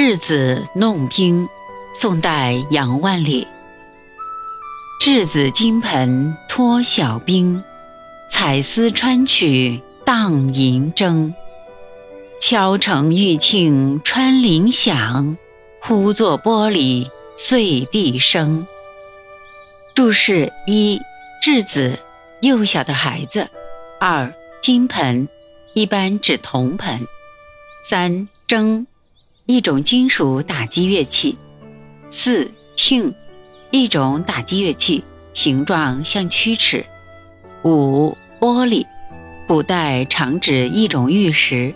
稚子弄冰，宋代杨万里。稚子金盆脱小冰，彩丝穿取荡银筝。敲成玉磬穿林响，忽作玻璃碎地声。注释一：稚子，幼小的孩子。二、金盆，一般指铜盆。三、蒸，一种金属打击乐器。四、磬，一种打击乐器，形状像曲尺。五、玻璃，古代常指一种玉石。